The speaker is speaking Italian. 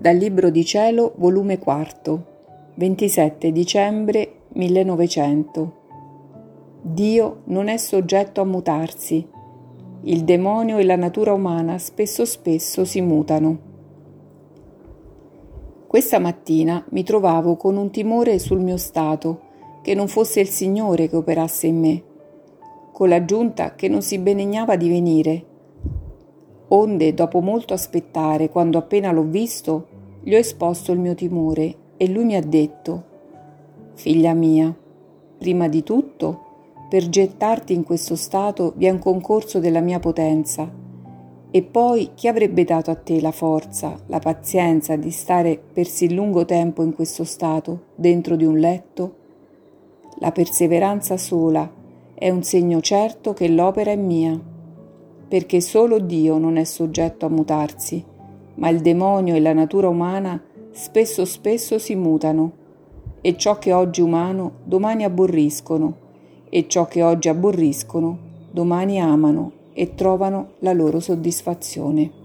Dal Libro di Cielo, volume 4, 27 dicembre 1900. Dio non è soggetto a mutarsi. Il demonio e la natura umana spesso spesso si mutano. Questa mattina mi trovavo con un timore sul mio stato, che non fosse il Signore che operasse in me, con l'aggiunta che non si benignava di venire Onde, dopo molto aspettare, quando appena l'ho visto, gli ho esposto il mio timore e lui mi ha detto, Figlia mia, prima di tutto, per gettarti in questo stato vi è un concorso della mia potenza, e poi chi avrebbe dato a te la forza, la pazienza di stare per sì lungo tempo in questo stato, dentro di un letto? La perseveranza sola è un segno certo che l'opera è mia perché solo Dio non è soggetto a mutarsi, ma il demonio e la natura umana spesso spesso si mutano, e ciò che oggi umano domani aborriscono, e ciò che oggi aborriscono domani amano e trovano la loro soddisfazione.